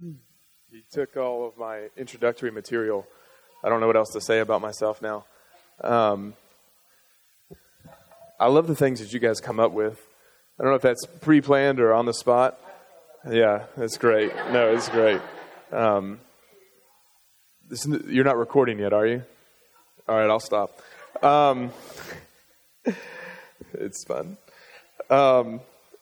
He took all of my introductory material. I don't know what else to say about myself now. Um, I love the things that you guys come up with. I don't know if that's pre planned or on the spot. Yeah, that's great. No, it's great. Um, this, you're not recording yet, are you? All right, I'll stop. Um, it's fun.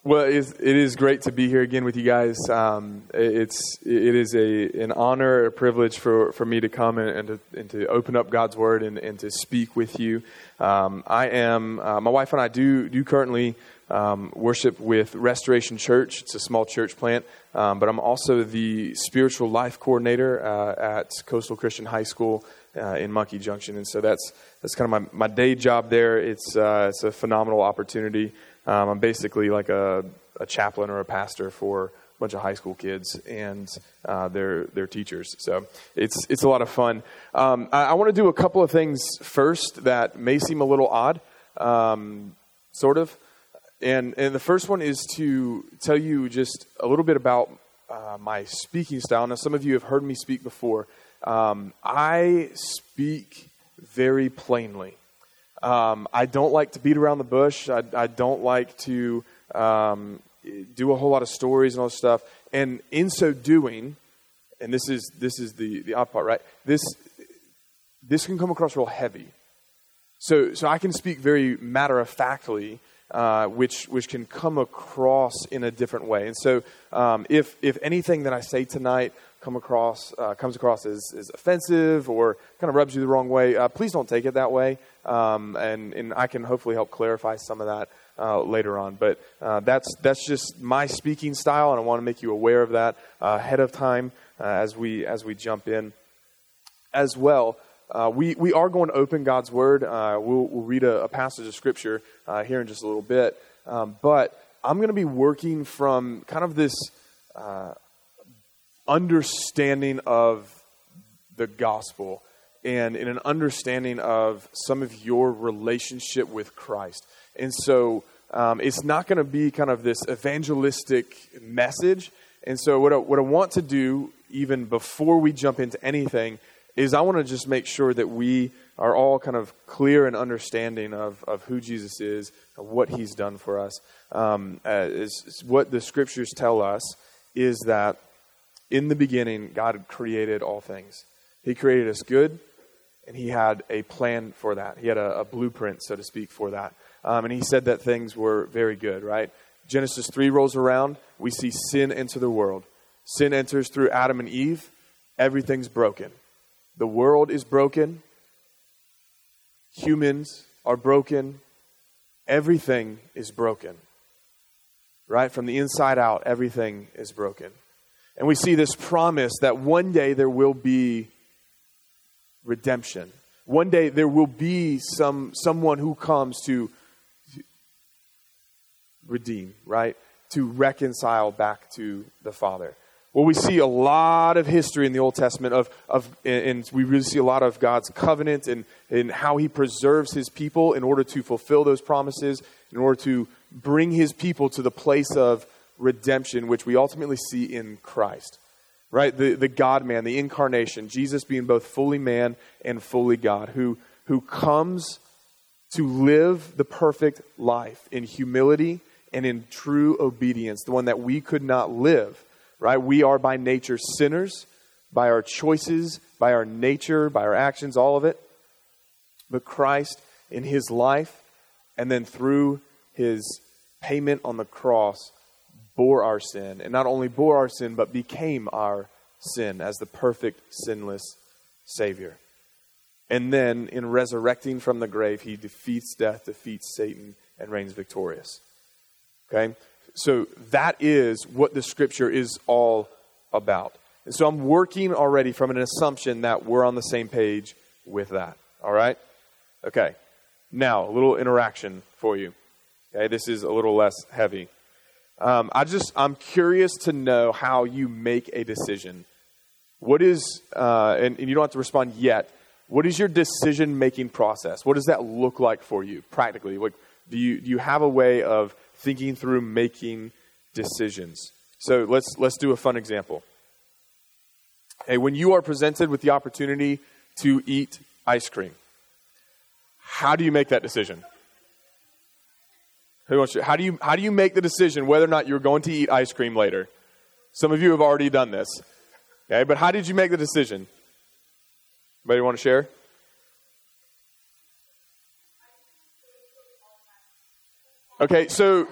Well, it is, it is great to be here again with you guys. Um, it's it is a an honor, a privilege for, for me to come and, and, to, and to open up God's Word and, and to speak with you. Um, I am uh, my wife and I do do currently um, worship with Restoration Church. It's a small church plant, um, but I'm also the spiritual life coordinator uh, at Coastal Christian High School uh, in Monkey Junction, and so that's that's kind of my, my day job there. It's uh, it's a phenomenal opportunity. Um, I'm basically like a, a, chaplain or a pastor for a bunch of high school kids and uh, their their teachers. So it's it's a lot of fun. Um, I, I want to do a couple of things first that may seem a little odd, um, sort of. And and the first one is to tell you just a little bit about uh, my speaking style. Now, some of you have heard me speak before. Um, I speak very plainly. Um, I don't like to beat around the bush. I, I don't like to um, do a whole lot of stories and all this stuff. And in so doing, and this is this is the the odd part, right? This this can come across real heavy. So so I can speak very matter of factly. Uh, which which can come across in a different way, and so um, if if anything that I say tonight come across uh, comes across as, as offensive or kind of rubs you the wrong way, uh, please don't take it that way. Um, and, and I can hopefully help clarify some of that uh, later on. But uh, that's that's just my speaking style, and I want to make you aware of that uh, ahead of time uh, as we as we jump in. As well, we we are going to open God's Word. We'll, we'll, read a, a, passage of Scripture here in just a little bit, um, but I'm going to be working from kind of this understanding of the gospel and in an understanding of some of your relationship with Christ. And so um, it's not going to be kind of this evangelistic message. And so, what I, what I want to do, even before we jump into anything, is I want to just make sure that we are all kind of clear and understanding of, of who Jesus is and what he's done for us. Um, uh, is, what the scriptures tell us is that in the beginning, God created all things. He created us good, and He had a plan for that. He had a, a blueprint, so to speak, for that. Um, and He said that things were very good, right? Genesis 3 rolls around. We see sin enter the world. Sin enters through Adam and Eve. Everything's broken. The world is broken. Humans are broken. Everything is broken. Right? From the inside out, everything is broken. And we see this promise that one day there will be redemption. One day there will be some someone who comes to redeem, right? To reconcile back to the Father. Well, we see a lot of history in the Old Testament of, of and we really see a lot of God's covenant and, and how he preserves his people in order to fulfill those promises, in order to bring his people to the place of redemption, which we ultimately see in Christ. Right? The, the God man, the incarnation, Jesus being both fully man and fully God, who, who comes to live the perfect life in humility and in true obedience, the one that we could not live. Right? We are by nature sinners, by our choices, by our nature, by our actions, all of it. But Christ, in his life, and then through his payment on the cross, bore our sin, and not only bore our sin, but became our sin as the perfect, sinless Savior. And then, in resurrecting from the grave, he defeats death, defeats Satan, and reigns victorious. Okay? So, that is what the scripture is all about. And so, I'm working already from an assumption that we're on the same page with that. All right? Okay. Now, a little interaction for you. Okay, this is a little less heavy. Um, I just I'm curious to know how you make a decision. What is uh, and, and you don't have to respond yet. What is your decision making process? What does that look like for you practically? Like, do you do you have a way of thinking through making decisions? So let's let's do a fun example. Hey, when you are presented with the opportunity to eat ice cream, how do you make that decision? Who wants to, how, do you, how do you make the decision whether or not you're going to eat ice cream later? Some of you have already done this. Okay, but how did you make the decision? Anybody want to share? Okay, so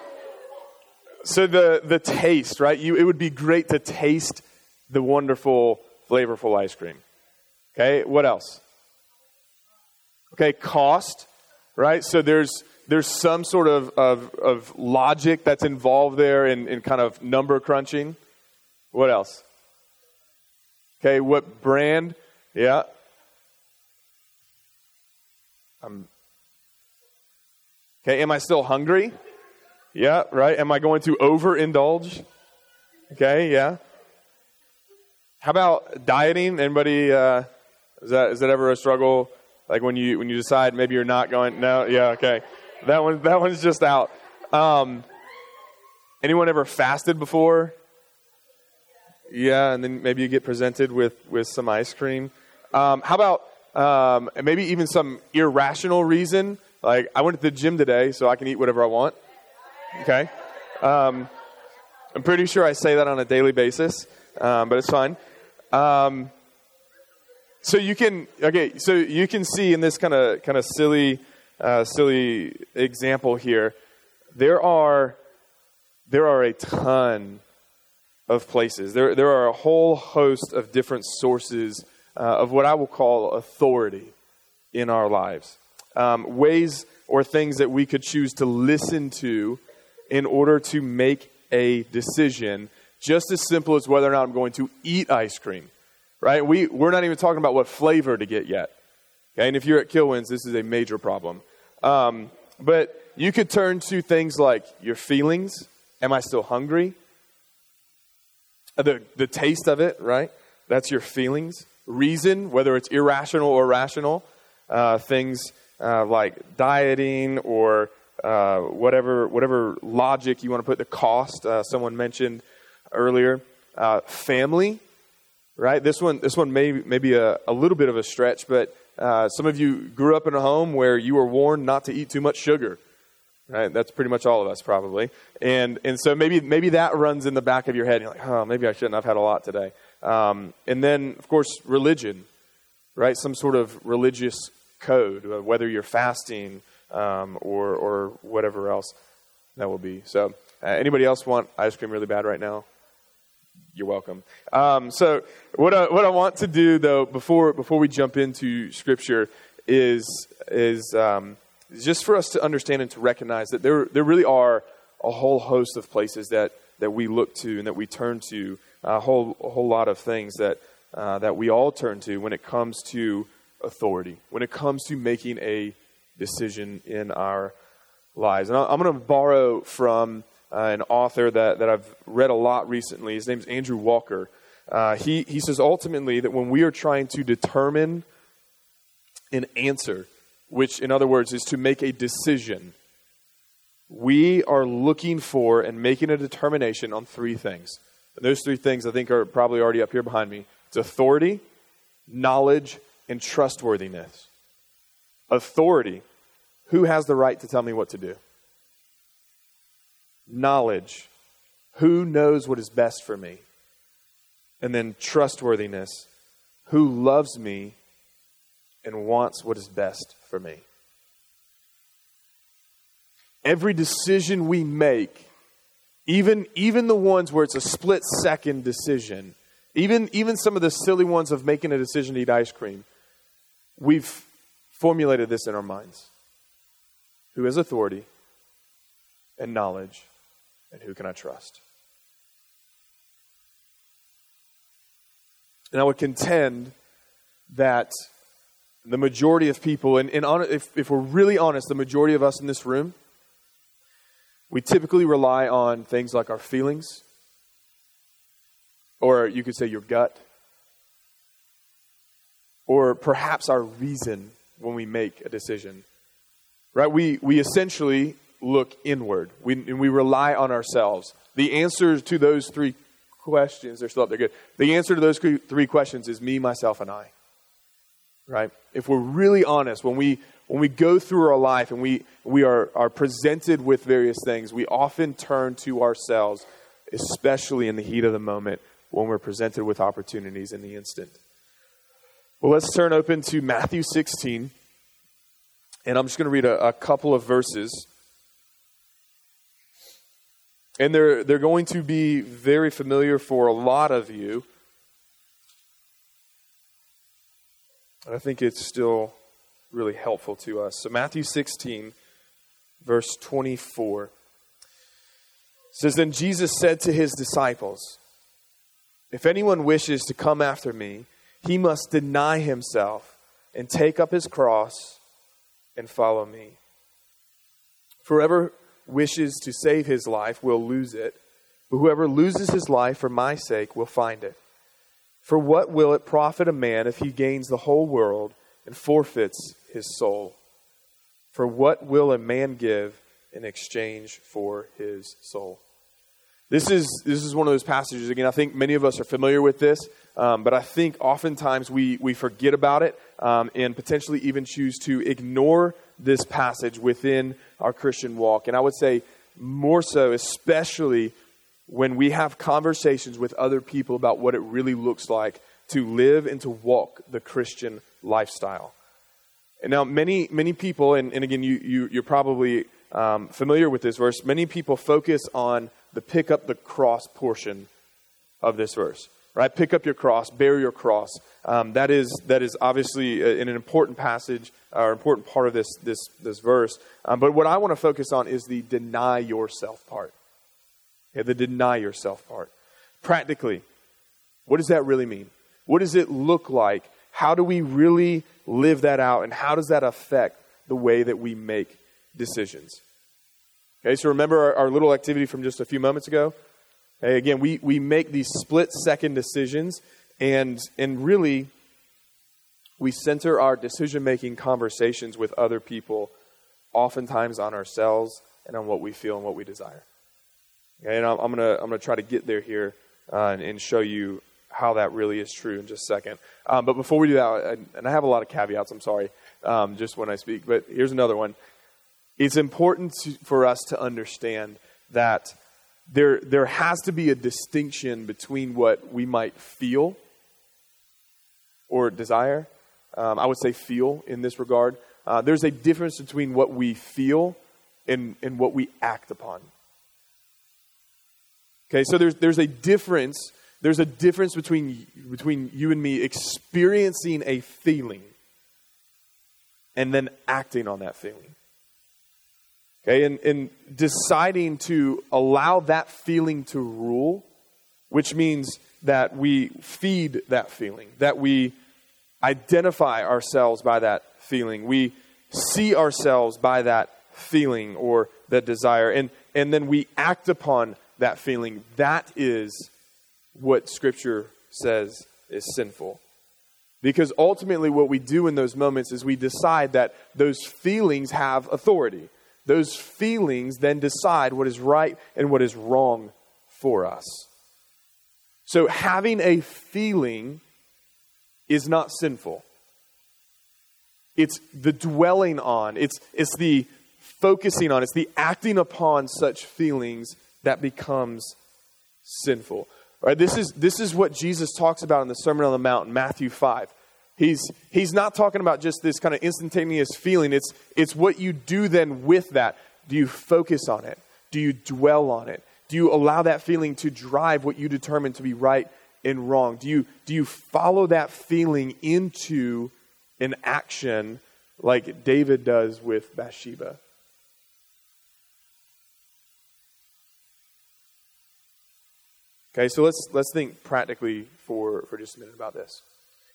so the the taste, right? You it would be great to taste the wonderful, flavorful ice cream. Okay, what else? Okay, cost, right? So there's there's some sort of, of, of logic that's involved there in, in kind of number crunching. What else? Okay, what brand? Yeah. Um, okay, am I still hungry? Yeah, right. Am I going to overindulge? Okay, yeah. How about dieting? Anybody? Uh, is that is that ever a struggle? Like when you when you decide maybe you're not going? No, yeah, okay. That one that one's just out. Um, anyone ever fasted before? Yeah, and then maybe you get presented with with some ice cream. Um, how about um, maybe even some irrational reason? Like I went to the gym today, so I can eat whatever I want. Okay. Um, I'm pretty sure I say that on a daily basis, um, but it's fine. Um, so you can okay. So you can see in this kind of kind of silly uh, silly example here, there are there are a ton of places. There there are a whole host of different sources uh, of what I will call authority in our lives, um, ways or things that we could choose to listen to in order to make a decision. Just as simple as whether or not I'm going to eat ice cream right? We, we're not even talking about what flavor to get yet. Okay? And if you're at Kilwins, this is a major problem. Um, but you could turn to things like your feelings. Am I still hungry? Uh, the, the taste of it, right? That's your feelings. Reason, whether it's irrational or rational. Uh, things uh, like dieting or uh, whatever, whatever logic you want to put the cost, uh, someone mentioned earlier. Uh, family, right? This one, this one may, may be a, a little bit of a stretch, but uh, some of you grew up in a home where you were warned not to eat too much sugar. Right? That's pretty much all of us, probably. And, and so maybe, maybe that runs in the back of your head. You're like, oh, maybe I shouldn't. I've had a lot today. Um, and then, of course, religion, right? Some sort of religious code, uh, whether you're fasting um, or, or whatever else that will be. So, uh, anybody else want ice cream really bad right now? You're welcome. Um, so, what I, what I want to do though before before we jump into Scripture is is um, just for us to understand and to recognize that there there really are a whole host of places that that we look to and that we turn to a whole a whole lot of things that uh, that we all turn to when it comes to authority, when it comes to making a decision in our lives. And I'm going to borrow from uh, an author that, that I've read a lot recently. His name is Andrew Walker. Uh, he, he says ultimately that when we are trying to determine an answer, which in other words is to make a decision, we are looking for and making a determination on three things. And those three things I think are probably already up here behind me it's authority, knowledge, and trustworthiness. Authority. Who has the right to tell me what to do? Knowledge. Who knows what is best for me? And then trustworthiness. Who loves me and wants what is best for me? Every decision we make, even, even the ones where it's a split second decision, even, even some of the silly ones of making a decision to eat ice cream, we've formulated this in our minds. Who has authority and knowledge and who can I trust? And I would contend that the majority of people, and, and on, if, if we're really honest, the majority of us in this room, we typically rely on things like our feelings, or you could say your gut, or perhaps our reason when we make a decision. Right? We, we essentially look inward we, and we rely on ourselves. The answer to those three questions, they're still up there. Good. The answer to those three questions is me, myself, and I. Right? If we're really honest, when we when we go through our life and we, we are, are presented with various things, we often turn to ourselves, especially in the heat of the moment when we're presented with opportunities in the instant. Well, let's turn open to Matthew 16, and I'm just going to read a, a couple of verses. And they're, they're going to be very familiar for a lot of you. And I think it's still really helpful to us. So, Matthew 16, verse 24 says, Then Jesus said to his disciples, If anyone wishes to come after me, he must deny himself and take up his cross and follow me. Whoever wishes to save his life will lose it, but whoever loses his life for my sake will find it. For what will it profit a man if he gains the whole world and forfeits his soul. For what will a man give in exchange for his soul? This is, this is one of those passages, again, I think many of us are familiar with this, um, but I think oftentimes we, we forget about it um, and potentially even choose to ignore this passage within our Christian walk. And I would say more so, especially when we have conversations with other people about what it really looks like to live and to walk the Christian lifestyle. And now, many, many people, and, and again, you, you, you're probably um, familiar with this verse, many people focus on the pick up the cross portion of this verse. Right? Pick up your cross, bear your cross. Um, that, is, that is obviously a, an important passage or important part of this, this, this verse. Um, but what I want to focus on is the deny yourself part. Okay, the deny yourself part. Practically, what does that really mean? What does it look like how do we really live that out, and how does that affect the way that we make decisions? Okay, so remember our, our little activity from just a few moments ago? Again, we, we make these split second decisions, and, and really, we center our decision making conversations with other people oftentimes on ourselves and on what we feel and what we desire. Okay, and I'm, I'm going to I'm gonna try to get there here uh, and, and show you how that really is true in just a second. Um, but before we do that, and I have a lot of caveats, I'm sorry, um, just when I speak, but here's another one. It's important to, for us to understand that there, there has to be a distinction between what we might feel or desire. Um, I would say feel in this regard. Uh, there's a difference between what we feel and, and what we act upon. Okay, so there's, there's a difference there's a difference between, between you and me experiencing a feeling and then acting on that feeling. Okay, and, and deciding to allow that feeling to rule, which means that we feed that feeling, that we identify ourselves by that feeling, we see ourselves by that feeling or that desire, and, and then we act upon that feeling. That is what Scripture says is sinful. Because ultimately, what we do in those moments is we decide that those feelings have authority. Those feelings then decide what is right and what is wrong for us. So, having a feeling is not sinful. It's the dwelling on, it's, it's the focusing on, it's the acting upon such feelings that becomes sinful. Right, this, is, this is what Jesus talks about in the Sermon on the Mount Matthew 5. He's, he's not talking about just this kind of instantaneous feeling. It's, it's what you do then with that. Do you focus on it? Do you dwell on it? Do you allow that feeling to drive what you determine to be right and wrong? Do you, do you follow that feeling into an action like David does with Bathsheba? Okay, so let's let's think practically for, for just a minute about this.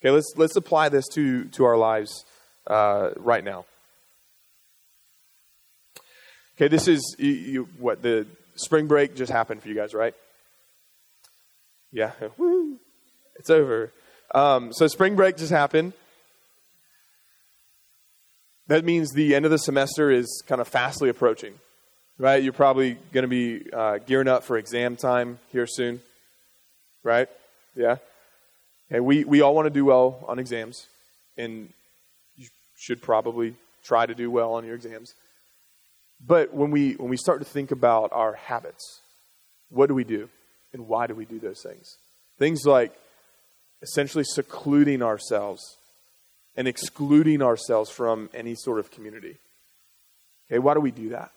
Okay, let's let's apply this to to our lives uh, right now. Okay, this is you, you, what the spring break just happened for you guys, right? Yeah, woo, it's over. Um, so spring break just happened. That means the end of the semester is kind of fastly approaching, right? You're probably going to be uh, gearing up for exam time here soon. right? Yeah. Okay, we, we all want to do well on exams, and you should probably try to do well on your exams. But when we, when we start to think about our habits, what do we do? And why do we do those things? Things like essentially secluding ourselves and excluding ourselves from any sort of community. Okay, why do we do that?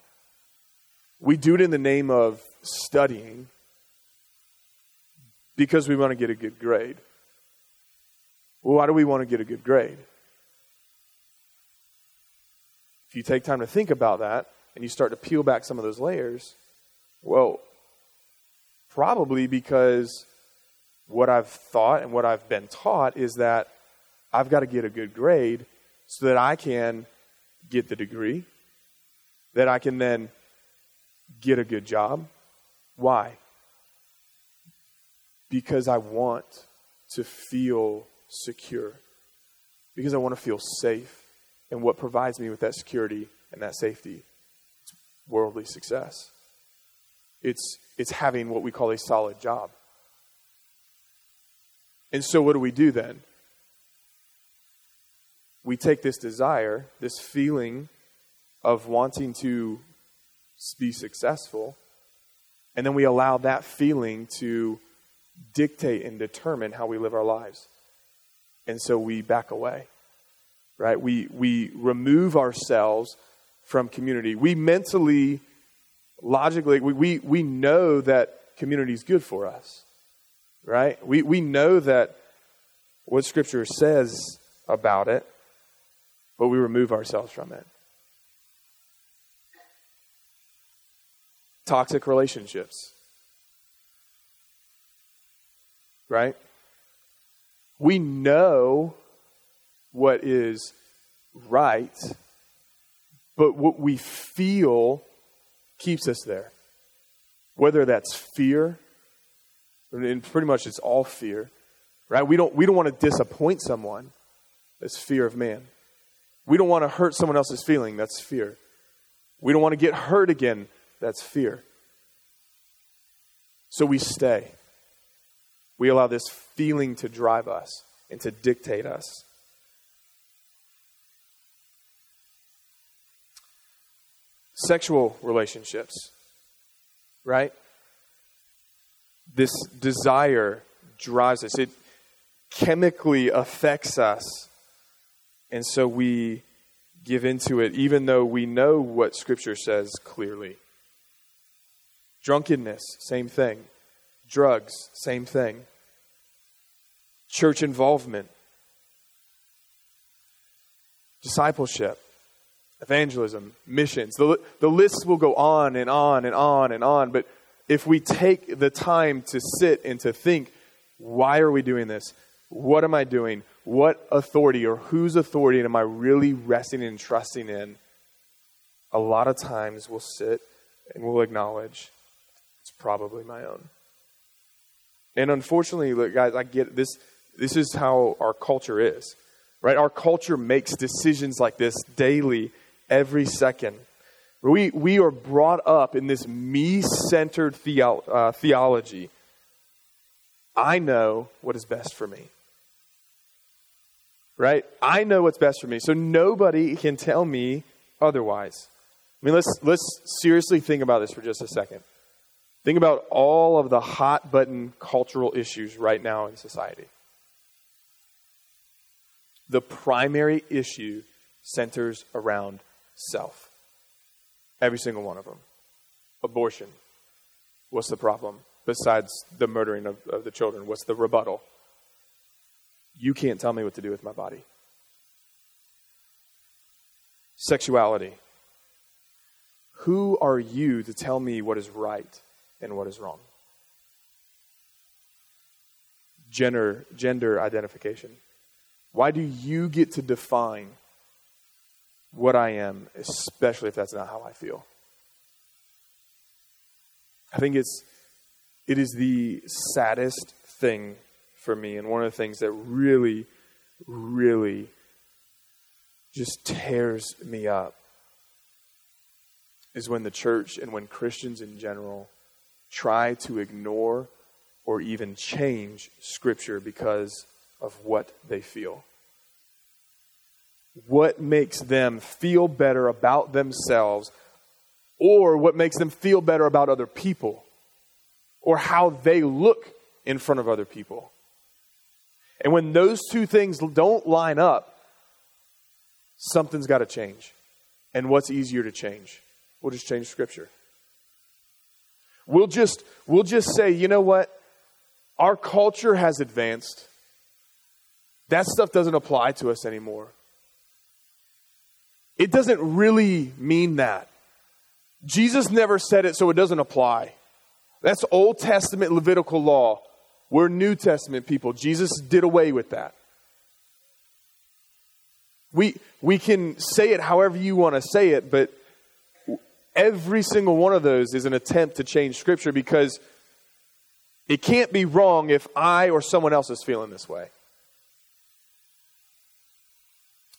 We do it in the name of studying because we want to get a good grade. Well, why do we want to get a good grade? If you take time to think about that and you start to peel back some of those layers, well, probably because what I've thought and what I've been taught is that I've got to get a good grade so that I can get the degree, that I can then get a good job. Why? Because I want to feel secure, because I want to feel safe. And what provides me with that security and that safety? It's worldly success. It's, it's having what we call a solid job. And so, what do we do then? We take this desire, this feeling of wanting to be successful, and then we allow that feeling to dictate and determine how we live our lives. And so we back away, right? We, we remove ourselves from community. We mentally, logically, we, we, we know that community is good for us right? We, we know that what Scripture says about it, but we remove ourselves from it. Toxic relationships, right? We know what is right, but what we feel keeps us there. Whether that's fear, and pretty much it's all fear, right? We don't, we don't want to disappoint someone. That's fear of man. We don't want to hurt someone else's feeling. That's fear. We don't want to get hurt again. That's fear. So we stay. We allow this feeling to drive us and to dictate us. Sexual relationships, right? this desire drives us. It chemically affects us. And so we give into it, even though we know what Scripture says clearly. Drunkenness, same thing. Drugs, same thing. Church involvement, discipleship, evangelism, missions. The, the list will go on and on and on and on, but if we take the time to sit and to think, why are we doing this? What am I doing? What authority or whose authority am I really resting and trusting in? A lot of times we'll sit and we'll acknowledge it's probably my own. And unfortunately, look, guys, I get this. This is how our culture is, right? Our culture makes decisions like this daily, every second. We, we are brought up in this me centered theo- uh, theology. I know what is best for me. Right? I know what's best for me. So nobody can tell me otherwise. I mean, let's, let's seriously think about this for just a second. Think about all of the hot button cultural issues right now in society. The primary issue centers around self. Every single one of them. Abortion. What's the problem? Besides the murdering of, of the children, what's the rebuttal? You can't tell me what to do with my body. Sexuality. Who are you to tell me what is right and what is wrong? Gender, gender identification. Why do you get to define what I am, especially if that's not how I feel. I think it's it is the saddest thing for me and one of the things that really really just tears me up is when the church and when Christians in general try to ignore or even change Scripture because of what they feel. What makes them feel better about themselves, or what makes them feel better about other people, or how they look in front of other people. And when those two things don't line up, something's got to change. And what's easier to change? We'll just change Scripture. We'll just, we'll just say, you know what? Our culture has advanced. That stuff doesn't apply to us anymore. It doesn't really mean that. Jesus never said it, so it doesn't apply. That's Old Testament Levitical law. We're New Testament people. Jesus did away with that. We, we can say it however you want to say it, but every single one of those is an attempt to change Scripture because it can't be wrong if I or someone else is feeling this way.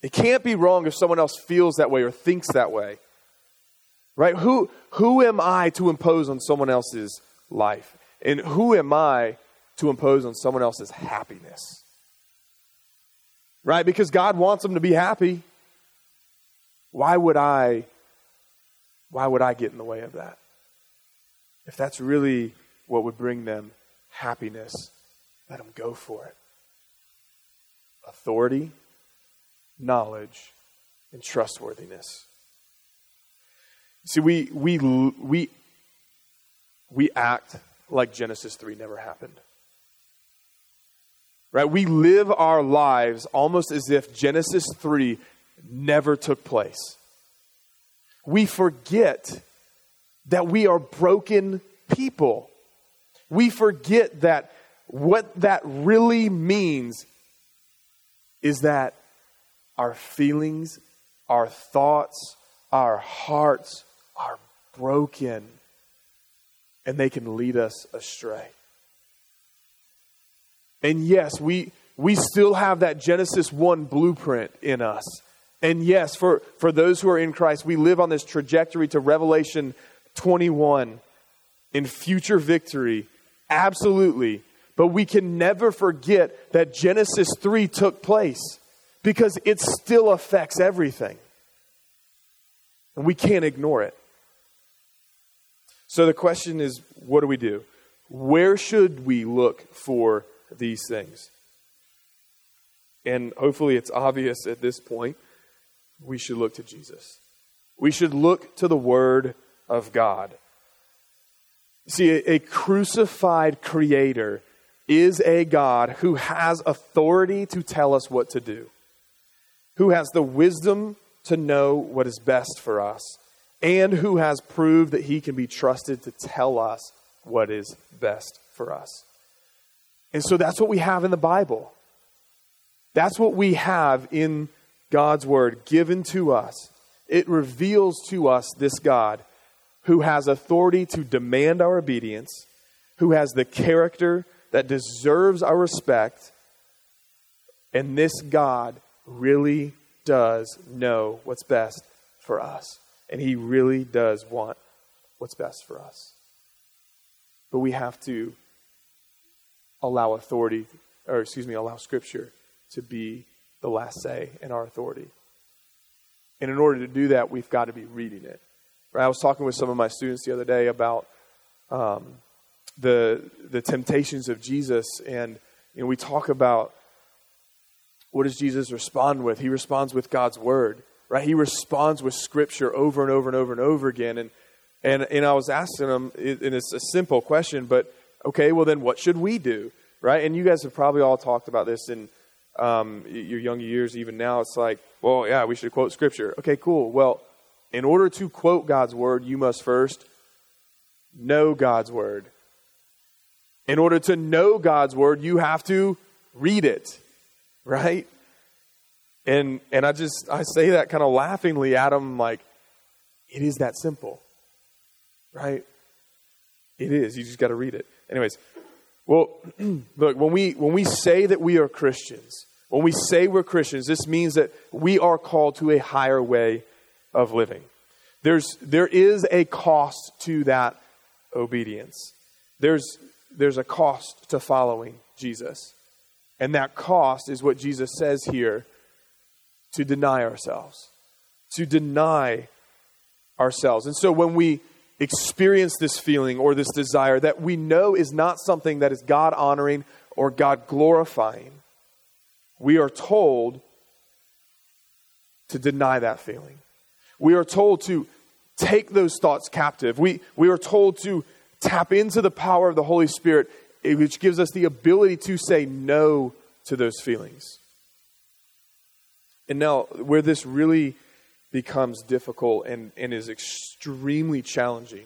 It can't be wrong if someone else feels that way or thinks that way. Right? Who, who am I to impose on someone else's life? And who am I to impose on someone else's happiness? Right? Because God wants them to be happy. Why would I why would I get in the way of that? If that's really what would bring them happiness, let them go for it. Authority, knowledge, and trustworthiness. See, we, we, we, we act like Genesis 3 never happened. Right? We live our lives almost as if Genesis 3 never took place. We forget that we are broken people. We forget that what that really means is that our feelings, our thoughts, our hearts are broken and they can lead us astray. And yes, we, we still have that Genesis 1 blueprint in us. And yes, for, for those who are in Christ, we live on this trajectory to Revelation 21 in future victory. Absolutely. But we can never forget that Genesis 3 took place because it still affects everything. And we can't ignore it. So the question is what do we do? Where should we look for these things? And hopefully it's obvious at this point. We should look to Jesus. We should look to the Word of God. See, a, crucified creator is a God who has authority to tell us what to do, who has the wisdom to know what is best for us, and who has proved that he can be trusted to tell us what is best for us. And so that's what we have in the Bible. That's what we have in God's word given to us. It reveals to us this God who has authority to demand our obedience, who has the character that deserves our respect, and this God really does know what's best for us. And he really does want what's best for us. But we have to allow authority, or excuse me, allow Scripture to be the last say in our authority. And in order to do that, we've got to be reading it. Right? I was talking with some of my students the other day about um, the the temptations of Jesus, and you know, we talk about what does Jesus respond with? He responds with God's word, right? He responds with Scripture over and over and over and over again. And and and I was asking him, and it's a simple question, but okay, well then, what should we do, right? And you guys have probably all talked about this in um, your younger years, even now. It's like, well, yeah, we should quote Scripture. Okay, cool. Well, in order to quote God's word, you must first know God's word. In order to know God's word, you have to read it right? And and I just I say that kind of laughingly at him, like, it is that simple, right? It is. You just got to read it. Anyways, well, look when we when we say that we are Christians, when we say we're Christians, this means that we are called to a higher way of living. There's there is a cost to that obedience. There's there's a cost to following Jesus. And that cost is what Jesus says here to deny ourselves, to deny ourselves. And so when we experience this feeling or this desire that we know is not something that is God honoring or God glorifying, we are told to deny that feeling. We are told to take those thoughts captive. We, we are told to tap into the power of the Holy Spirit, which gives us the ability to say no to those feelings. And now, where this really becomes difficult and, and is extremely challenging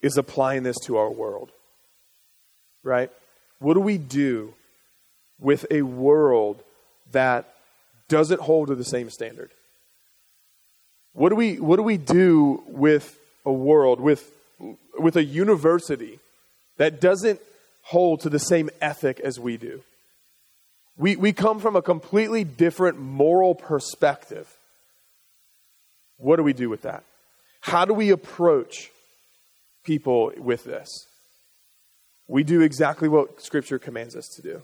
is applying this to our world. Right? What do we do with a world that doesn't hold to the same standard? What do we, what do, we do with a world, with, with a university that doesn't hold to the same ethic as we do? We, we come from a completely different moral perspective. What do we do with that? How do we approach people with this? We do exactly what Scripture commands us to do.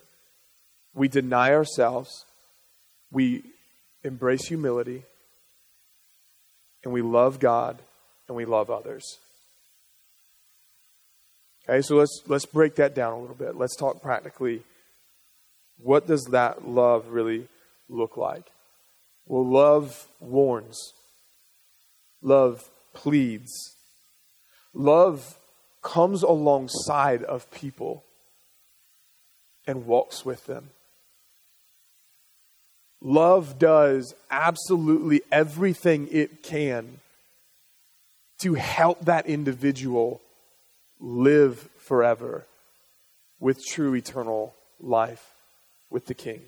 We deny ourselves, we embrace humility, and we love God and we love others. Okay, so let's let's break that down a little bit. Let's talk practically. What does that love really look like? Well, love warns. Love pleads. Love comes alongside of people and walks with them. Love does absolutely everything it can to help that individual live forever with true eternal life with the King.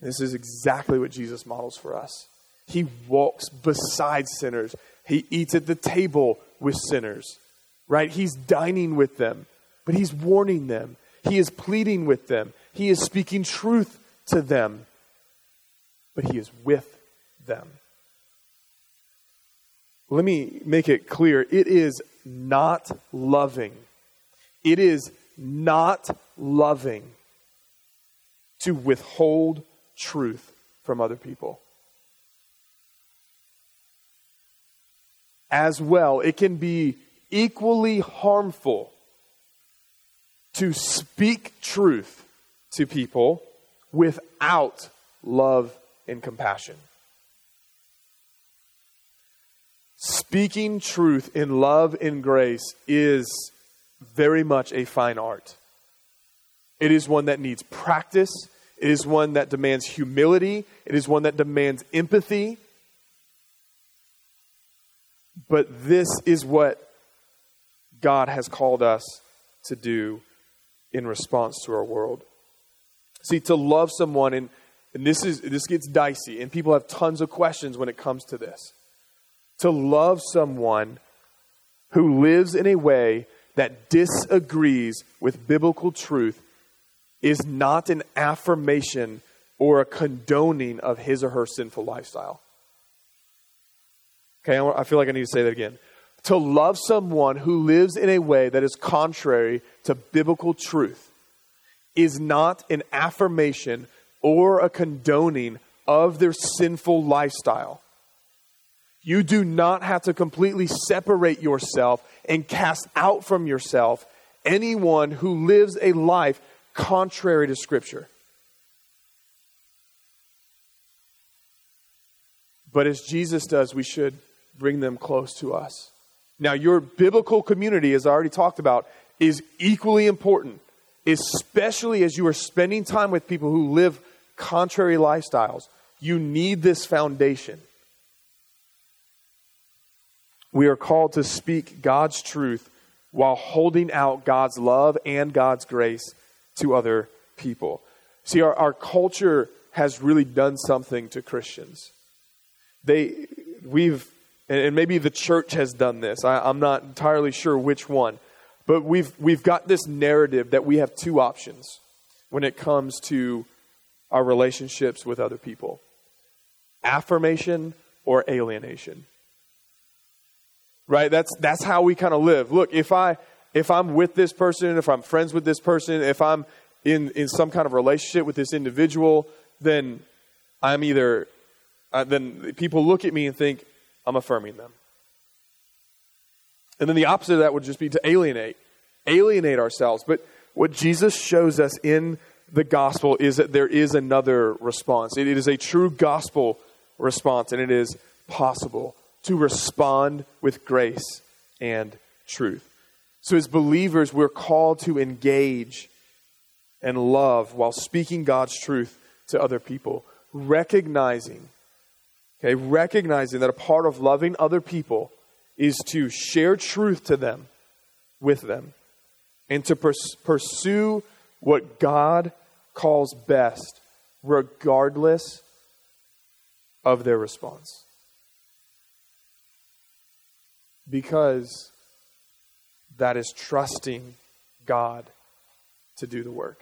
This is exactly what Jesus models for us. He walks beside sinners, He eats at the table with sinners, right? He's dining with them, but He's warning them, He is pleading with them, he is speaking truth to them, but He is with them. Let me make it clear it is not loving. It is not loving to withhold truth from other people. As well, it can be equally harmful to speak truth to people without love and compassion. Speaking truth in love and grace is very much a fine art. It is one that needs practice. It is one that demands humility. It is one that demands empathy. But this is what God has called us to do in response to our world. See, to love someone, and, and this, is, this gets dicey, and people have tons of questions when it comes to this. To love someone who lives in a way that disagrees with biblical truth is not an affirmation or a condoning of his or her sinful lifestyle. Okay, I feel like I need to say that again. To love someone who lives in a way that is contrary to biblical truth is not an affirmation or a condoning of their sinful lifestyle. You do not have to completely separate yourself and cast out from yourself anyone who lives a life contrary to Scripture. But as Jesus does, we should bring them close to us. Now, your biblical community, as I already talked about, is equally important especially as you are spending time with people who live contrary lifestyles. You need this foundation. We are called to speak God's truth while holding out God's love and God's grace to other people. See, our, our culture has really done something to Christians. They, we've, and maybe the church has done this. I, I'm not entirely sure which one. But we've, we've got this narrative that we have two options when it comes to our relationships with other people affirmation or alienation. Right? That's that's how we kind of live. Look, if I if I'm with this person, if I'm friends with this person, if I'm in in some kind of relationship with this individual, then I'm either uh, then people look at me and think I'm affirming them. And then the opposite of that would just be to alienate, alienate ourselves. But what Jesus shows us in the gospel is that there is another response. It is a true gospel response, and it is possible to respond with grace and truth. So, as believers, we're called to engage and love while speaking God's truth to other people, recognizing, okay, recognizing that a part of loving other people is to share truth to them, with them, and to pers- pursue what God calls best, regardless of their response. Because that is trusting God to do the work.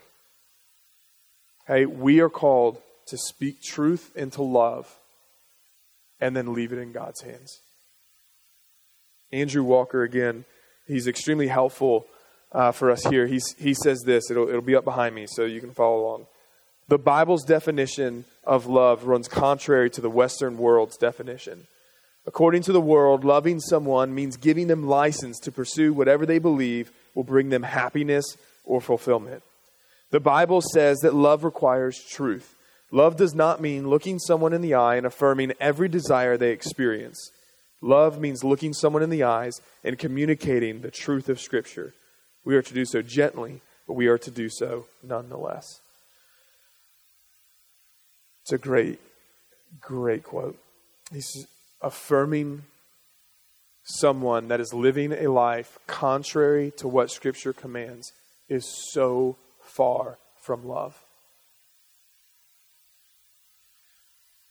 Hey, we are called to speak truth into love and then leave it in God's hands. Andrew Walker, again, he's extremely helpful uh, for us here. He's, he says this, it'll, it'll be up behind me so you can follow along. The Bible's definition of love runs contrary to the Western world's definition. According to the world, loving someone means giving them license to pursue whatever they believe will bring them happiness or fulfillment. The Bible says that love requires truth. Love does not mean looking someone in the eye and affirming every desire they experience. Love means looking someone in the eyes and communicating the truth of Scripture. We are to do so gently, but we are to do so nonetheless. It's a great, great quote. He's affirming someone that is living a life contrary to what Scripture commands is so far from love.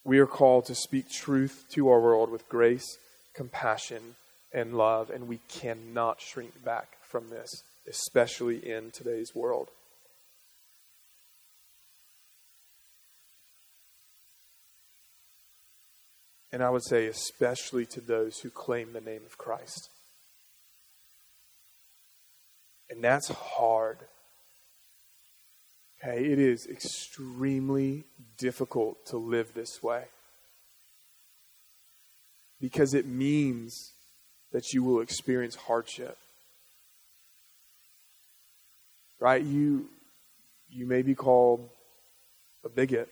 We are called to speak truth to our world with grace compassion, and love, and we cannot shrink back from this, especially in today's world. And I would say, especially to those who claim the name of Christ. And that's hard. Okay, it is extremely difficult to live this way because it means that you will experience hardship. Right? You you may be called a bigot.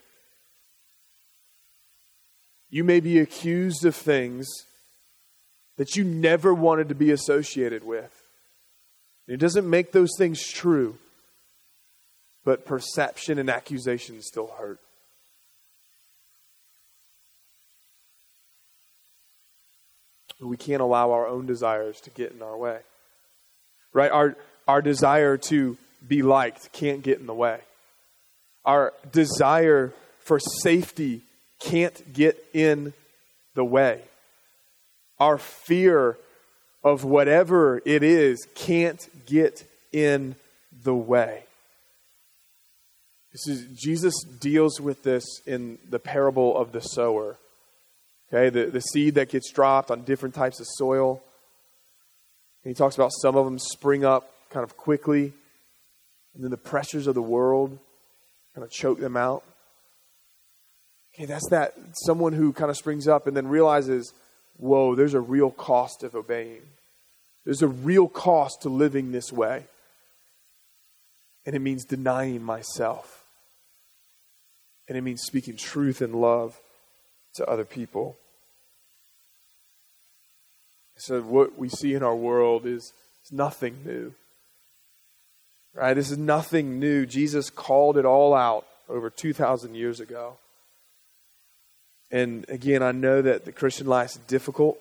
You may be accused of things that you never wanted to be associated with. It doesn't make those things true, but perception and accusation still hurt. we can't allow our own desires to get in our way. Right? Our, our desire to be liked can't get in the way. Our desire for safety can't get in the way. Our fear of whatever it is can't get in the way. This is, Jesus deals with this in the parable of the sower. Okay, the, the seed that gets dropped on different types of soil. And he talks about some of them spring up kind of quickly, and then the pressures of the world kind of choke them out. Okay, that's that someone who kind of springs up and then realizes, whoa, there's a real cost of obeying. There's a real cost to living this way. And it means denying myself. And it means speaking truth and love to other people. So, what we see in our world is, is nothing new. Right? This is nothing new. Jesus called it all out over 2,000 years ago. And again, I know that the Christian life is difficult.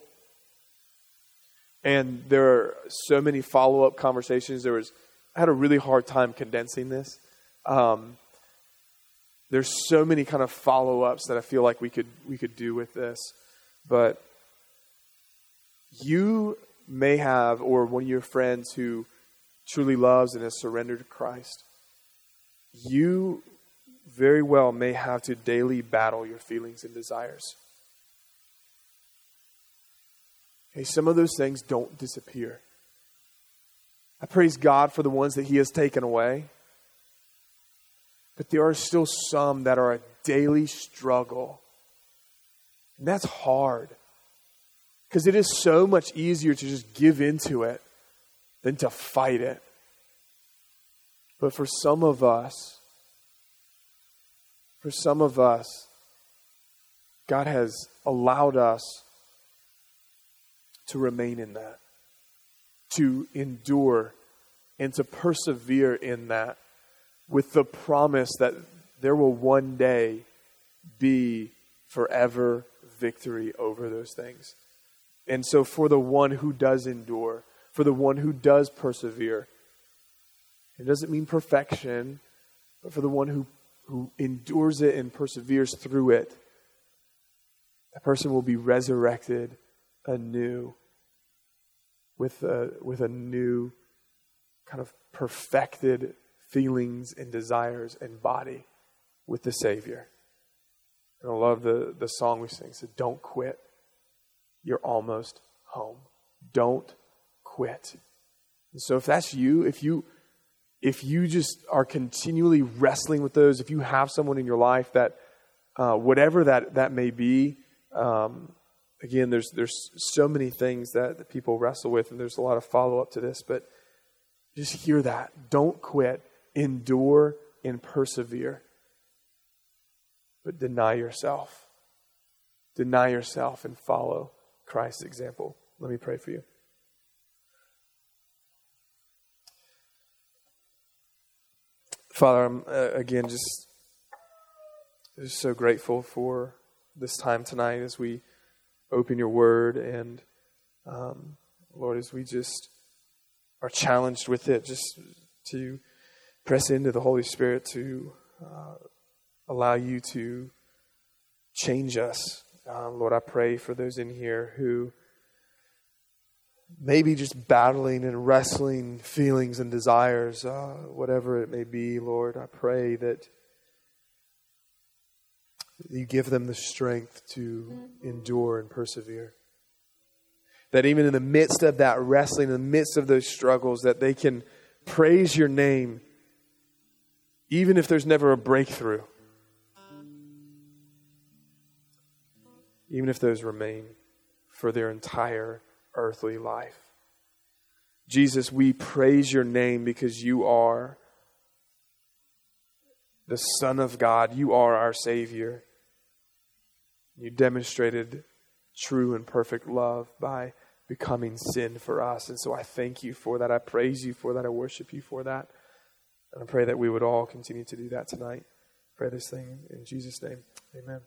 And there are so many follow up conversations. There was, I had a really hard time condensing this. Um, there's so many kind of follow ups that I feel like we could we could do with this, but you may have, or one of your friends who truly loves and has surrendered to Christ, you very well may have to daily battle your feelings and desires. Okay, some of those things don't disappear. I praise God for the ones that He has taken away. But there are still some that are a daily struggle. And that's hard. Because it is so much easier to just give into it than to fight it. But for some of us, for some of us, God has allowed us to remain in that, to endure, and to persevere in that with the promise that there will one day be forever victory over those things. And so, for the one who does endure, for the one who does persevere, it doesn't mean perfection, but for the one who, who endures it and perseveres through it, that person will be resurrected anew with a, with a new kind of perfected feelings and desires and body with the Savior. And I love the, the song we sing. So don't quit. You're almost home. Don't quit. And so if that's you, if you if you just are continually wrestling with those, if you have someone in your life that uh, whatever that that may be, um, again, there's there's so many things that, that people wrestle with, and there's a lot of follow up to this, but just hear that. Don't quit. Endure and persevere. But deny yourself. Deny yourself and follow Christ's example. Let me pray for you. Father, I'm uh, again just, just so grateful for this time tonight as we open your word and um, Lord, as we just are challenged with it, just to press into the Holy Spirit to uh, allow you to change us. Um, Lord, I pray for those in here who maybe just battling and wrestling feelings and desires, uh, whatever it may be, Lord, I pray that you give them the strength to endure and persevere. That even in the midst of that wrestling, in the midst of those struggles, that they can praise your name, even if there's never a breakthrough. Even if those remain for their entire earthly life. Jesus, we praise your name because you are the Son of God. You are our Savior. You demonstrated true and perfect love by becoming sin for us. And so I thank you for that. I praise you for that. I worship you for that. And I pray that we would all continue to do that tonight. Pray this thing in Jesus' name. Amen.